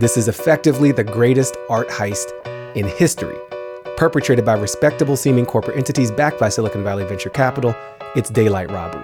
This is effectively the greatest art heist in history. Perpetrated by respectable seeming corporate entities backed by Silicon Valley venture capital, it's daylight robbery.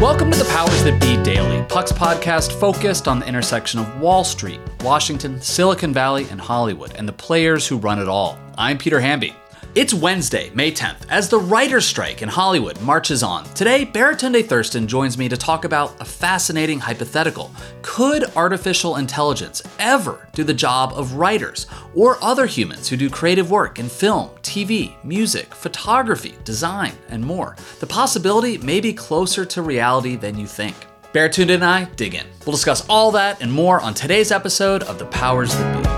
Welcome to the Powers That Be Daily, Puck's podcast focused on the intersection of Wall Street, Washington, Silicon Valley, and Hollywood, and the players who run it all. I'm Peter Hamby. It's Wednesday, May 10th, as the writer's strike in Hollywood marches on. Today, Baratunde Thurston joins me to talk about a fascinating hypothetical. Could artificial intelligence ever do the job of writers or other humans who do creative work in film, TV, music, photography, design, and more? The possibility may be closer to reality than you think. Baratunde and I dig in. We'll discuss all that and more on today's episode of The Powers That Be.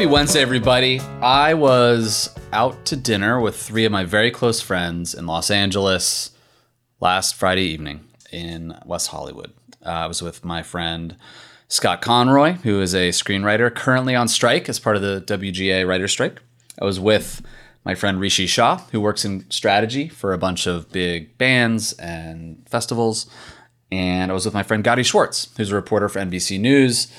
Happy Wednesday, everybody. I was out to dinner with three of my very close friends in Los Angeles last Friday evening in West Hollywood. Uh, I was with my friend Scott Conroy, who is a screenwriter currently on strike as part of the WGA writer's strike. I was with my friend Rishi Shah, who works in strategy for a bunch of big bands and festivals. And I was with my friend Gadi Schwartz, who's a reporter for NBC News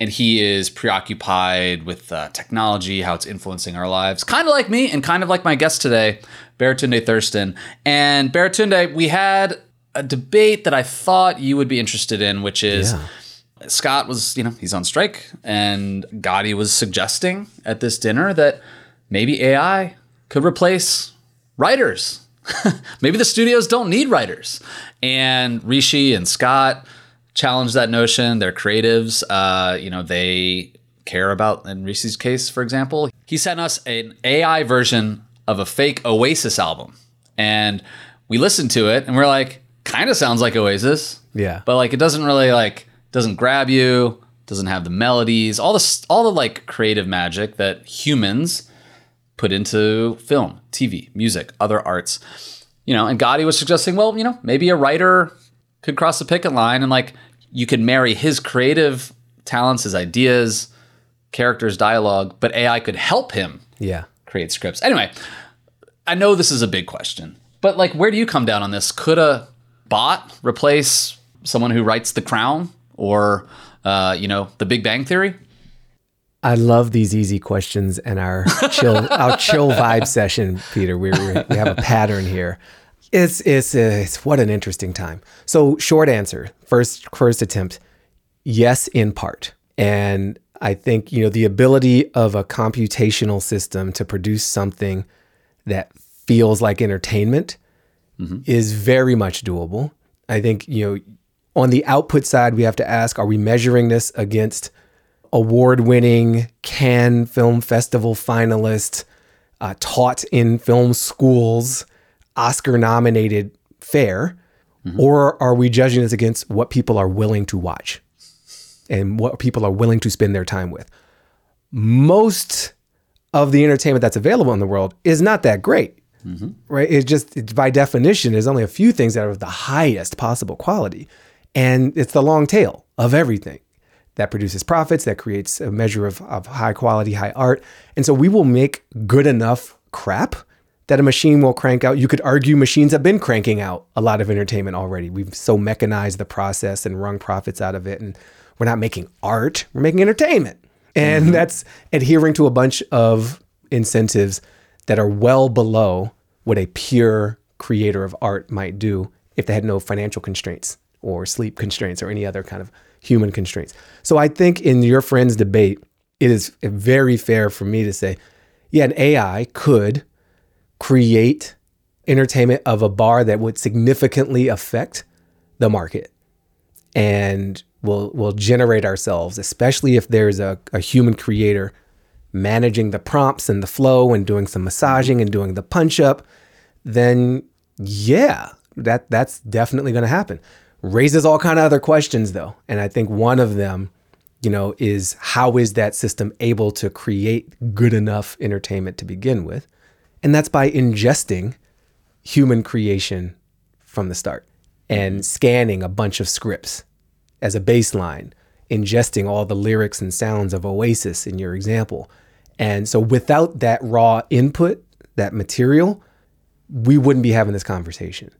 and he is preoccupied with uh, technology, how it's influencing our lives, kind of like me, and kind of like my guest today, Baratunde Thurston. And Baratunde, we had a debate that I thought you would be interested in, which is yeah. Scott was, you know, he's on strike, and Gadi was suggesting at this dinner that maybe AI could replace writers. maybe the studios don't need writers. And Rishi and Scott challenge that notion. They're creatives. Uh, you know, they care about, in Rishi's case, for example, he sent us an AI version of a fake Oasis album. And we listened to it and we're like, kind of sounds like Oasis. Yeah. But like, it doesn't really like, doesn't grab you, doesn't have the melodies, all the, all the like creative magic that humans put into film, TV, music, other arts. You know, and Gadi was suggesting, well, you know, maybe a writer could cross the picket line and like you could marry his creative talents, his ideas, characters, dialogue, but AI could help him yeah. create scripts. Anyway, I know this is a big question, but like where do you come down on this? Could a bot replace someone who writes The Crown or uh, you know, The Big Bang Theory? I love these easy questions and our chill our chill vibe session, Peter. We we have a pattern here. It's it's it's what an interesting time. So short answer, first first attempt, yes in part. And I think, you know, the ability of a computational system to produce something that feels like entertainment mm-hmm. is very much doable. I think, you know, on the output side, we have to ask are we measuring this against award winning Cannes Film Festival finalists uh, taught in film schools? Oscar nominated fare, mm-hmm. or are we judging this against what people are willing to watch and what people are willing to spend their time with? Most of the entertainment that's available in the world is not that great. Mm-hmm. Right? It's just by definition, there's only a few things that are of the highest possible quality. And it's the long tail of everything that produces profits, that creates a measure of, of high quality, high art. And so we will make good enough crap that a machine will crank out. You could argue machines have been cranking out a lot of entertainment already. We've so mechanized the process and wrung profits out of it. And we're not making art, we're making entertainment. And mm-hmm. that's adhering to a bunch of incentives that are well below what a pure creator of art might do if they had no financial constraints or sleep constraints or any other kind of human constraints. So I think in your friend's debate, it is very fair for me to say, yeah, an AI could create entertainment of a bar that would significantly affect the market and we'll we'll generate ourselves, especially if there's a, a human creator managing the prompts and the flow and doing some massaging and doing the punch up, then yeah, that that's definitely going to happen. Raises all kind of other questions though, and I think one of them, you know, is how is that system able to create good enough entertainment to begin with, and that's by ingesting human creation from the start and mm-hmm. scanning a bunch of scripts as a baseline, ingesting all the lyrics and sounds of Oasis in your example. And so without that raw input, that material, we wouldn't be having this conversation.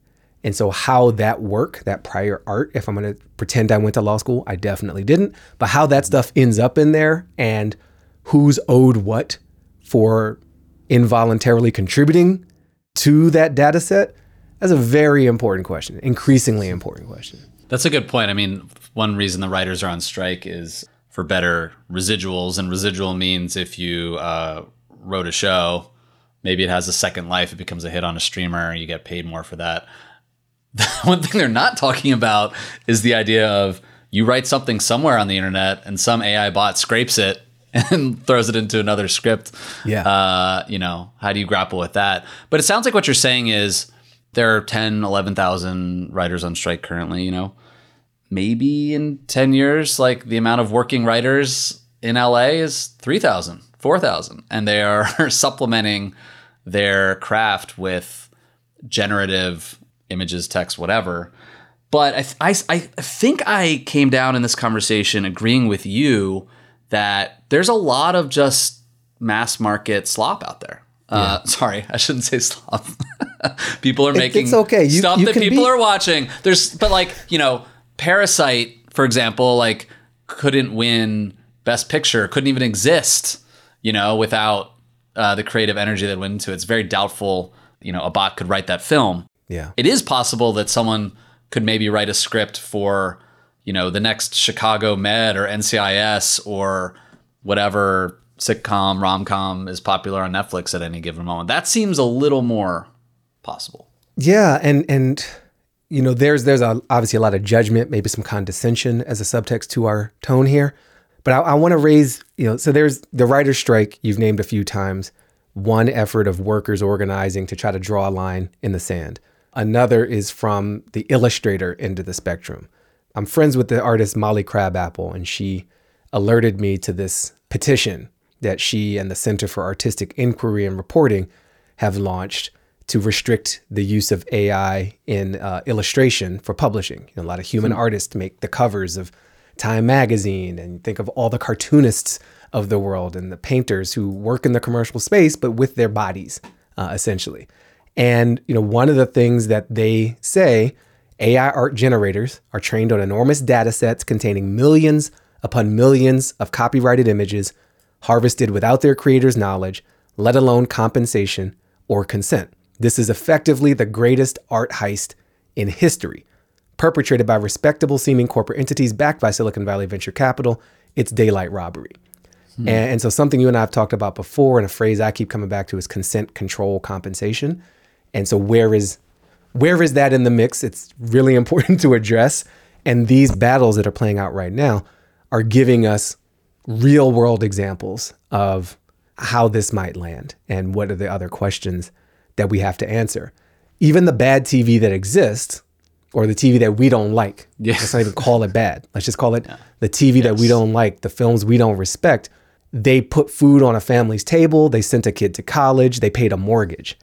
And so how that work, that prior art, if I'm going to pretend I went to law school, I definitely didn't, but how that stuff ends up in there and who's owed what for involuntarily contributing to that data set, that's a very important question, increasingly important question. That's a good point. I mean, one reason the writers are on strike is for better residuals, and residual means if you uh, wrote a show, maybe it has a second life, it becomes a hit on a streamer, you get paid more for that. one thing they're not talking about is the idea of you write something somewhere on the internet and some AI bot scrapes it and throws it into another script. Yeah. Uh, you know, how do you grapple with that? But it sounds like what you're saying is there are 10, 11,000 writers on strike currently, you know. Maybe in 10 years, like the amount of working writers in LA is 3,000, 4,000. And they are supplementing their craft with generative images, text, whatever. But I, I, I think I came down in this conversation agreeing with you that there's a lot of just mass market slop out there. Uh, sorry, I shouldn't say slop. people are making it's okay. You, stuff you that people be- are watching. There's, but like you know, Parasite, for example, like couldn't win Best Picture, couldn't even exist, you know, without uh, the creative energy that went into it. It's very doubtful, you know, a bot could write that film. Yeah. It is possible that someone could maybe write a script for, you know, the next Chicago Med or NCIS or whatever sitcom, rom com is popular on Netflix at any given moment. That seems a little more possible. Yeah, and and you know, there's there's a, obviously a lot of judgment, maybe some condescension as a subtext to our tone here. But I, I want to raise, you know, so there's the writer's strike you've named a few times. One effort of workers organizing to try to draw a line in the sand. Another is from the illustrator end of the spectrum. I'm friends with the artist Molly Crabapple, and she alerted me to this petition that she and the Center for Artistic Inquiry and Reporting have launched to restrict the use of AI in uh, illustration for publishing. You know, a lot of human hmm. artists make the covers of Time magazine, and think of all the cartoonists of the world and the painters who work in the commercial space, but with their bodies, uh, essentially. And you know, one of the things that they say, AI art generators are trained on enormous data sets containing millions upon millions of copyrighted images harvested without their creator's knowledge, let alone compensation or consent. This is effectively the greatest art heist in history, perpetrated by respectable seeming corporate entities backed by Silicon Valley venture capital. It's daylight robbery. Hmm. And, and so, something you and I have talked about before, and a phrase I keep coming back to is consent, control, compensation. And so, where is where is that in the mix? It's really important to address. And these battles that are playing out right now are giving us real world examples of how this might land and what are the other questions that we have to answer. Even the bad TV that exists or the TV that we don't like. Yeah. Let's not even call it bad. Let's just call it yeah. the TV yes. that we don't like, the films we don't respect. They put food on a family's table, they sent a kid to college, they paid a mortgage.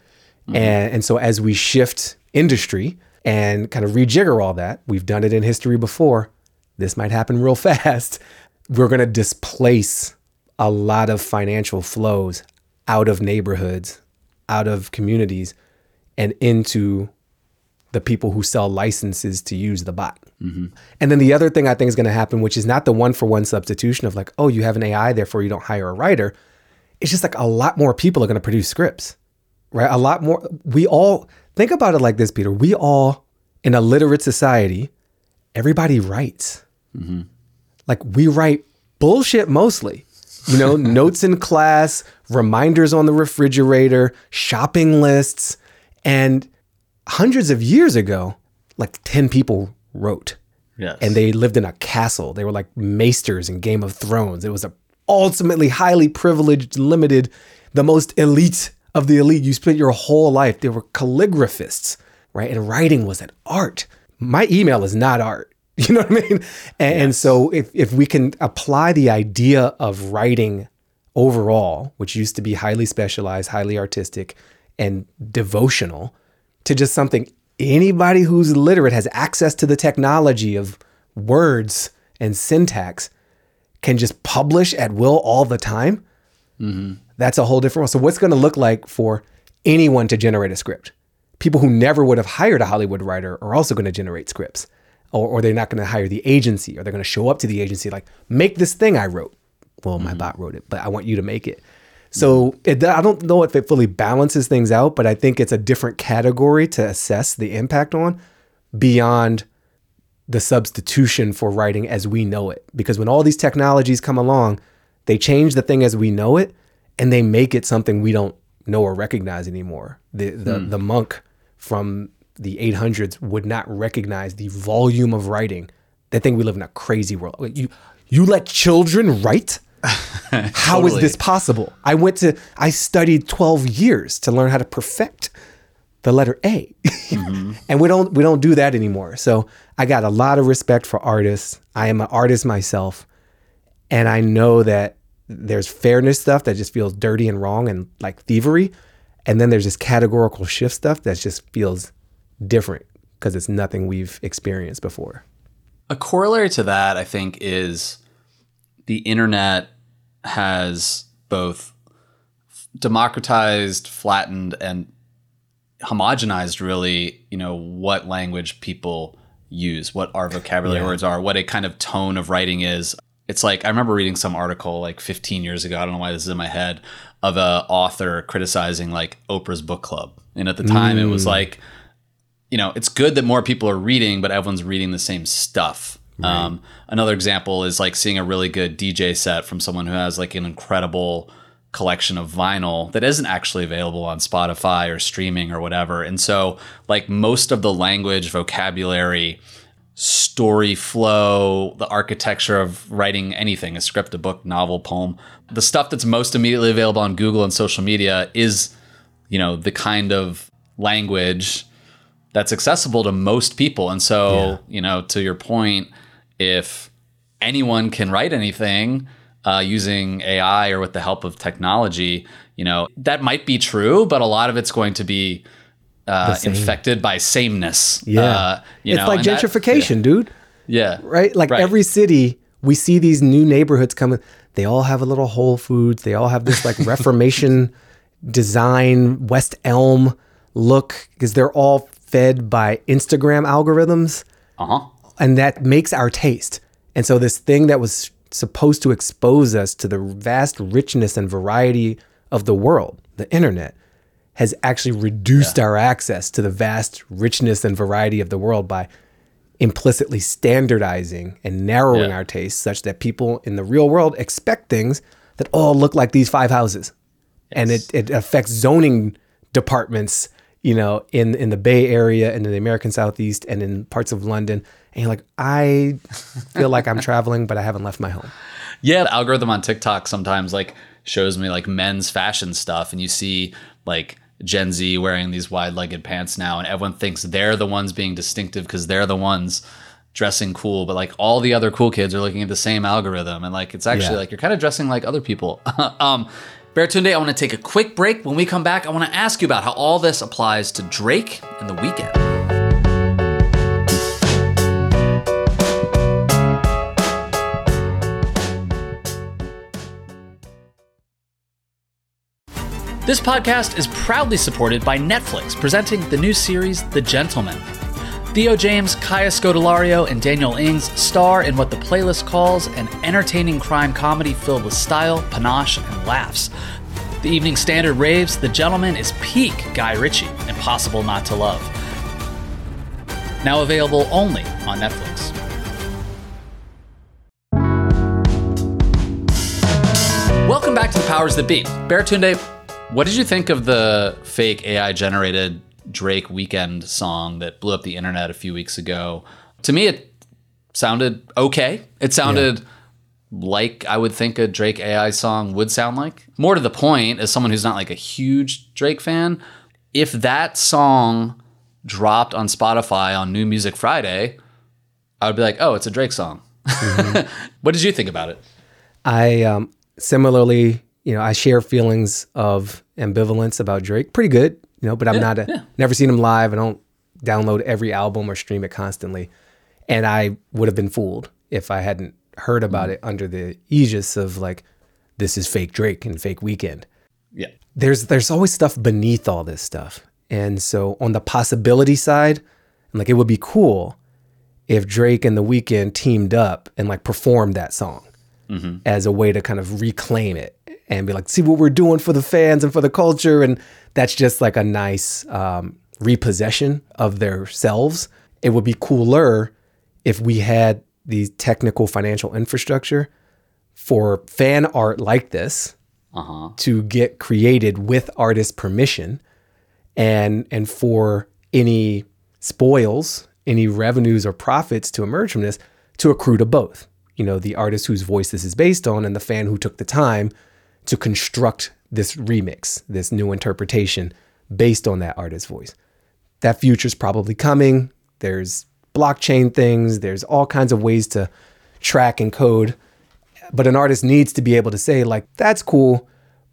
Mm-hmm. And, and so as we shift industry and kind of rejigger all that, we've done it in history before. This might happen real fast. We're going to displace a lot of financial flows out of neighborhoods out of communities and into the people who sell licenses to use the bot. Mm-hmm. And then the other thing I think is going to happen, which is not the one for one substitution of like, oh, you have an AI, therefore you don't hire a writer. It's just like a lot more people are going to produce scripts, right? A lot more. We all think about it like this, Peter. We all, in a literate society, everybody writes. Mm-hmm. Like we write bullshit mostly you know, notes in class, reminders on the refrigerator, shopping lists. And hundreds of years ago, like 10 people wrote. Yes. And they lived in a castle. They were like maesters in Game of Thrones. It was a ultimately highly privileged, limited, the most elite of the elite. You spent your whole life. They were calligraphists, right? And writing was an art. My email is not art. You know what I mean? And, and so if, if we can apply the idea of writing overall, which used to be highly specialized, highly artistic, and devotional, to just something anybody who's literate has access to the technology of words and syntax can just publish at will all the time. That's a whole different one. So, what's going to look like for anyone to generate a script? People who never would have hired a Hollywood writer are also going to generate scripts, or, or they're not going to hire the agency, or they're going to show up to the agency like, make this thing I wrote. Well, my bot wrote it, but I want you to make it. So it, I don't know if it fully balances things out, but I think it's a different category to assess the impact on beyond the substitution for writing as we know it. Because when all these technologies come along, they change the thing as we know it and they make it something we don't know or recognize anymore. The the, hmm. the monk from the 800s would not recognize the volume of writing. They think we live in a crazy world. You you let children write? How is Totally. this possible? I went to I studied 12 years to learn how to perfect the letter A. Mm-hmm. and we don't we don't do that anymore. So I got a lot of respect for artists. I am an artist myself. And I know that there's fairness stuff that just feels dirty and wrong and like thievery. And then there's this categorical shift stuff that just feels different because it's nothing we've experienced before. A corollary to that, I think, is the internet has both democratized, flattened, and homogenized really, you know, what language people use, what our vocabulary Yeah. words are, what a kind of tone of writing is. It's like I remember reading some article like 15 years ago. I don't know why this is in my head of a author criticizing like Oprah's book club, and at the time it was like you know, it's good that more people are reading, but everyone's reading the same stuff. Um, another example is like seeing a really good DJ set from someone who has like an incredible collection of vinyl that isn't actually available on Spotify or streaming or whatever. And so, like, most of the language, vocabulary, story flow, the architecture of writing anything, a script, a book, novel, poem, the stuff that's most immediately available on Google and social media is, you know, the kind of language that's accessible to most people. And so, Yeah. you know, to your point, if anyone can write anything uh, using AI or with the help of technology, you know, that might be true, but a lot of it's going to be uh, infected by sameness. Yeah. Uh, you it's know, like and that- gentrification, dude. yeah. right? Like Right. every city, we see these new neighborhoods coming. They all have a little Whole Foods. They all have this like Reformation design, West Elm look because they're all fed by Instagram algorithms, Uh huh. and that makes our taste. And so this thing that was supposed to expose us to the vast richness and variety of the world, the internet, has actually reduced our access to the vast richness and variety of the world by implicitly standardizing and narrowing Yeah. our tastes such that people in the real world expect things that all look like these five houses. And it, it affects zoning departments, you know, in, in the Bay Area and in the American Southeast and in parts of London. And you're like, I feel like I'm traveling, but I haven't left my home. Yeah, the algorithm on TikTok sometimes like shows me like men's fashion stuff, and you see like Gen Z wearing these wide-legged pants now, and everyone thinks they're the ones being distinctive because they're the ones dressing cool. But like all the other cool kids are looking at the same algorithm, and like it's actually Yeah. like you're kind of dressing like other people. um, Baratunde, I want to take a quick break. When we come back, I want to ask you about how all this applies to Drake and the Weeknd. This podcast is proudly supported by Netflix, presenting the new series The Gentlemen. Theo James, Kaya Scodelario, and Daniel Ings star in what the playlist calls an entertaining crime comedy filled with style, panache, and laughs. The Evening Standard raves The Gentlemen is peak Guy Ritchie, impossible not to love. Now available only on Netflix. Welcome back to the Powers That Be. Baratunde, what did you think of the fake AI generated Drake Weeknd song that blew up the internet a few weeks ago. To me, it sounded okay. It sounded like I would think a Drake AI song would sound like. More to the point, as someone who's not like a huge Drake fan, if that song dropped on Spotify on New Music Friday, I would be like, oh, it's a Drake song. what did you think about it? I um, similarly, you know, I share feelings of ambivalence about Drake. Pretty good, you know, but I'm not a, never seen him live. I don't download every album or stream it constantly. And I would have been fooled if I hadn't heard about mm. it under the aegis of like, this is fake Drake and fake Weeknd. Yeah. There's there's always stuff beneath all this stuff. And so on the possibility side, like it would be cool if Drake and The Weeknd teamed up and like performed that song mm-hmm. as a way to kind of reclaim it and be like, see what we're doing for the fans and for the culture. And that's just like a nice um, repossession of their selves. It would be cooler if we had the technical financial infrastructure for fan art like this Uh-huh. to get created with artist permission and and for any spoils any revenues or profits to emerge from this to accrue to both you know the artist whose voice this is based on and the fan who took the time to construct this remix this new interpretation based on that artist's voice. That future's probably coming. There's blockchain things. There's all kinds of ways to track and code. But an artist needs to be able to say like that's cool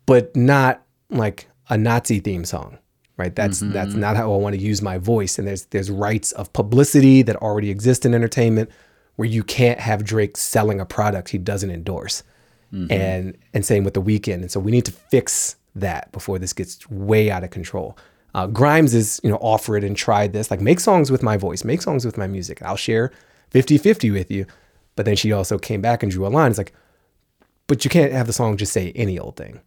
but not like a nazi theme song right? That's mm-hmm, that's mm-hmm. not how i want to use my voice. And there's there's rights of publicity that already exist in entertainment where you can't have drake selling a product he doesn't endorse and and same with the Weeknd. And so we need to fix that before this gets way out of control. Uh, grimes is you know offer it and try this like make songs with my voice make songs with my music. I'll share 50-50 with you. But then she also came back and drew a line. It's like but you can't have the song just say any old thing.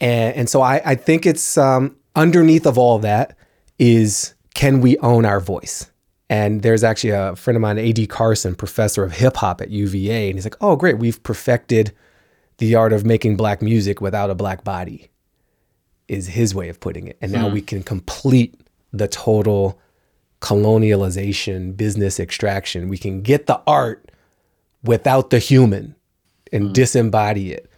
And, and so I, I think it's um, underneath of all that is can we own our voice? And there's actually a friend of mine, A.D. Carson, professor of hip hop at UVA, and he's like, oh, great, we've perfected the art of making black music without a black body, is his way of putting it. And now hmm. we can complete the total colonialization, business extraction. We can get the art without the human and hmm. disembody it.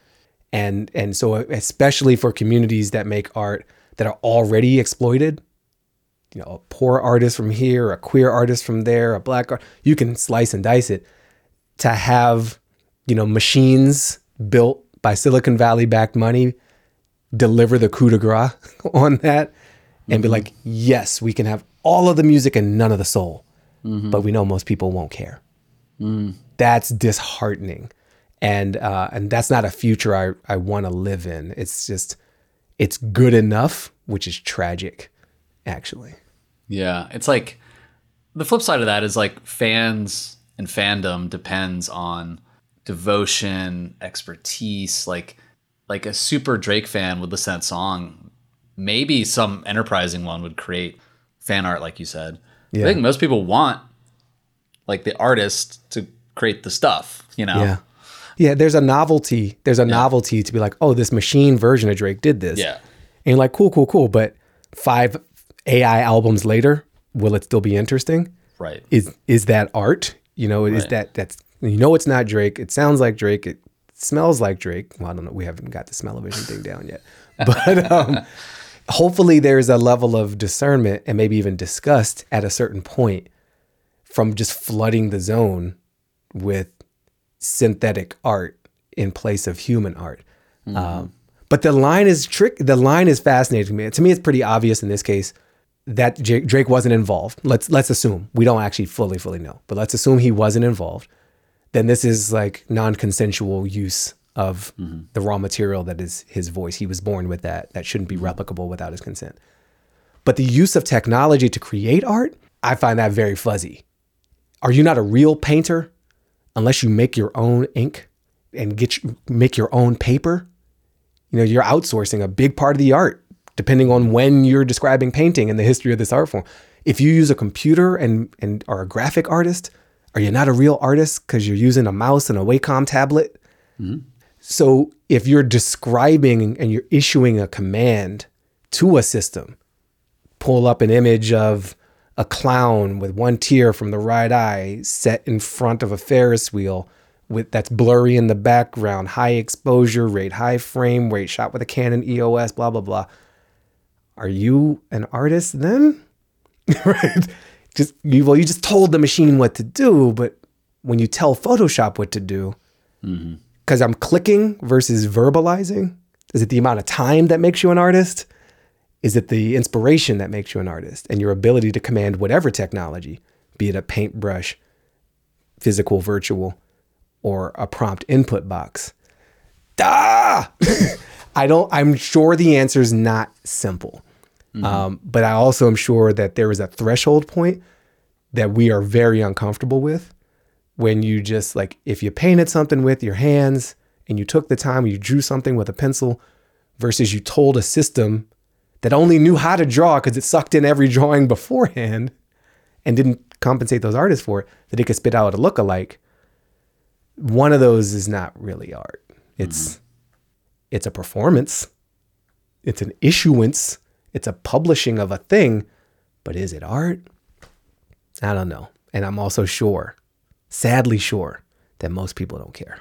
And and so especially for communities that make art that are already exploited, you know, a poor artist from here, a queer artist from there, a black art, you can slice and dice it to have, you know, machines built by Silicon Valley backed money deliver the coup de grace on that and be mm-hmm. like, yes, we can have all of the music and none of the soul. Mm-hmm. But we know most people won't care. Mm. That's disheartening. And uh, and that's not a future I, I want to live in. It's just it's good enough, which is tragic, actually. Yeah, it's like the flip side of that is like fans and fandom depends on devotion, expertise. Like like a super Drake fan would listen to that song. Maybe some enterprising one would create fan art, like you said. I think most people want like the artist to create the stuff. You know? Yeah. Yeah, there's a novelty. There's a novelty to be like, oh, this machine version of Drake did this. Yeah. And like, cool, cool, cool. But five AI albums later, will it still be interesting? Right. Is is that art? You know, is Right. that that's you know it's not Drake. It sounds like Drake. It smells like Drake. Well, I don't know. We haven't got the smell-o-vision thing down yet. But um, hopefully there's a level of discernment and maybe even disgust at a certain point from just flooding the zone with synthetic art in place of human art. Um, but the line is trick. The line is fascinating to me. To me, it's pretty obvious in this case that J- Drake wasn't involved. Let's let's assume we don't actually fully fully know, but let's assume he wasn't involved. Then this is like non-consensual use of mm-hmm. the raw material that is his voice. He was born with that. That shouldn't be mm-hmm. replicable without his consent. But the use of technology to create art, I find that very fuzzy. Are you not a real painter unless you make your own ink and get make your own paper? You know, you're outsourcing a big part of the art depending on when you're describing painting and the history of this art form. If you use a computer and and are a graphic artist, are you not a real artist because you're using a mouse and a Wacom tablet? Mm-hmm. So if you're describing and you're issuing a command to a system, pull up an image of a clown with one tear from the right eye set in front of a Ferris wheel with that's blurry in the background, high exposure rate, high frame rate, shot with a Canon EOS, blah blah blah. Are you an artist then? right? Just you well, you just told the machine what to do, but when you tell Photoshop what to do, because I'm clicking versus verbalizing, is it the amount of time that makes you an artist? Is it the inspiration that makes you an artist and your ability to command whatever technology, be it a paintbrush, physical, virtual, or a prompt input box? Ah! I don't, I'm sure the answer is not simple. Um, but I also am sure that there is a threshold point that we are very uncomfortable with when you just like, if you painted something with your hands and you took the time, you drew something with a pencil versus you told a system that only knew how to draw because it sucked in every drawing beforehand and didn't compensate those artists for it, that it could spit out a look-alike. One of those is not really art. It's it's a performance. It's an issuance. It's a publishing of a thing, but is it art? I don't know. And I'm also sure, sadly sure, that most people don't care.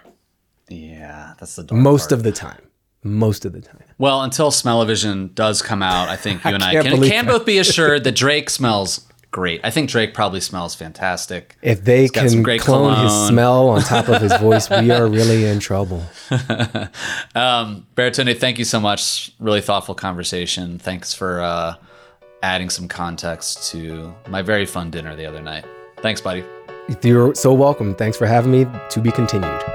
Yeah, that's the dark Most part. of the time. Most of the time. Well, until Smell-O-Vision does come out, I think you and I can't can, can both be assured that Drake smells great. I think Drake probably smells fantastic. If they some can clone his smell on top of his voice, we are really in trouble. Um, thank you so much. Really thoughtful conversation. Thanks for uh, adding some context to my very fun dinner the other night. Thanks, buddy. You're so welcome. Thanks for having me. To be continued.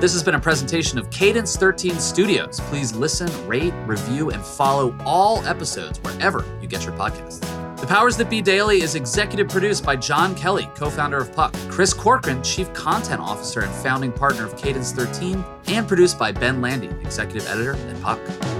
This has been a presentation of Cadence 13 Studios. Please listen, rate, review, and follow all episodes wherever you get your podcasts. The Powers That Be Daily is executive produced by John Kelly, co founder of Puck, Chris Corcoran, chief content officer and founding partner of Cadence 13, and produced by Ben Landy, executive editor at Puck.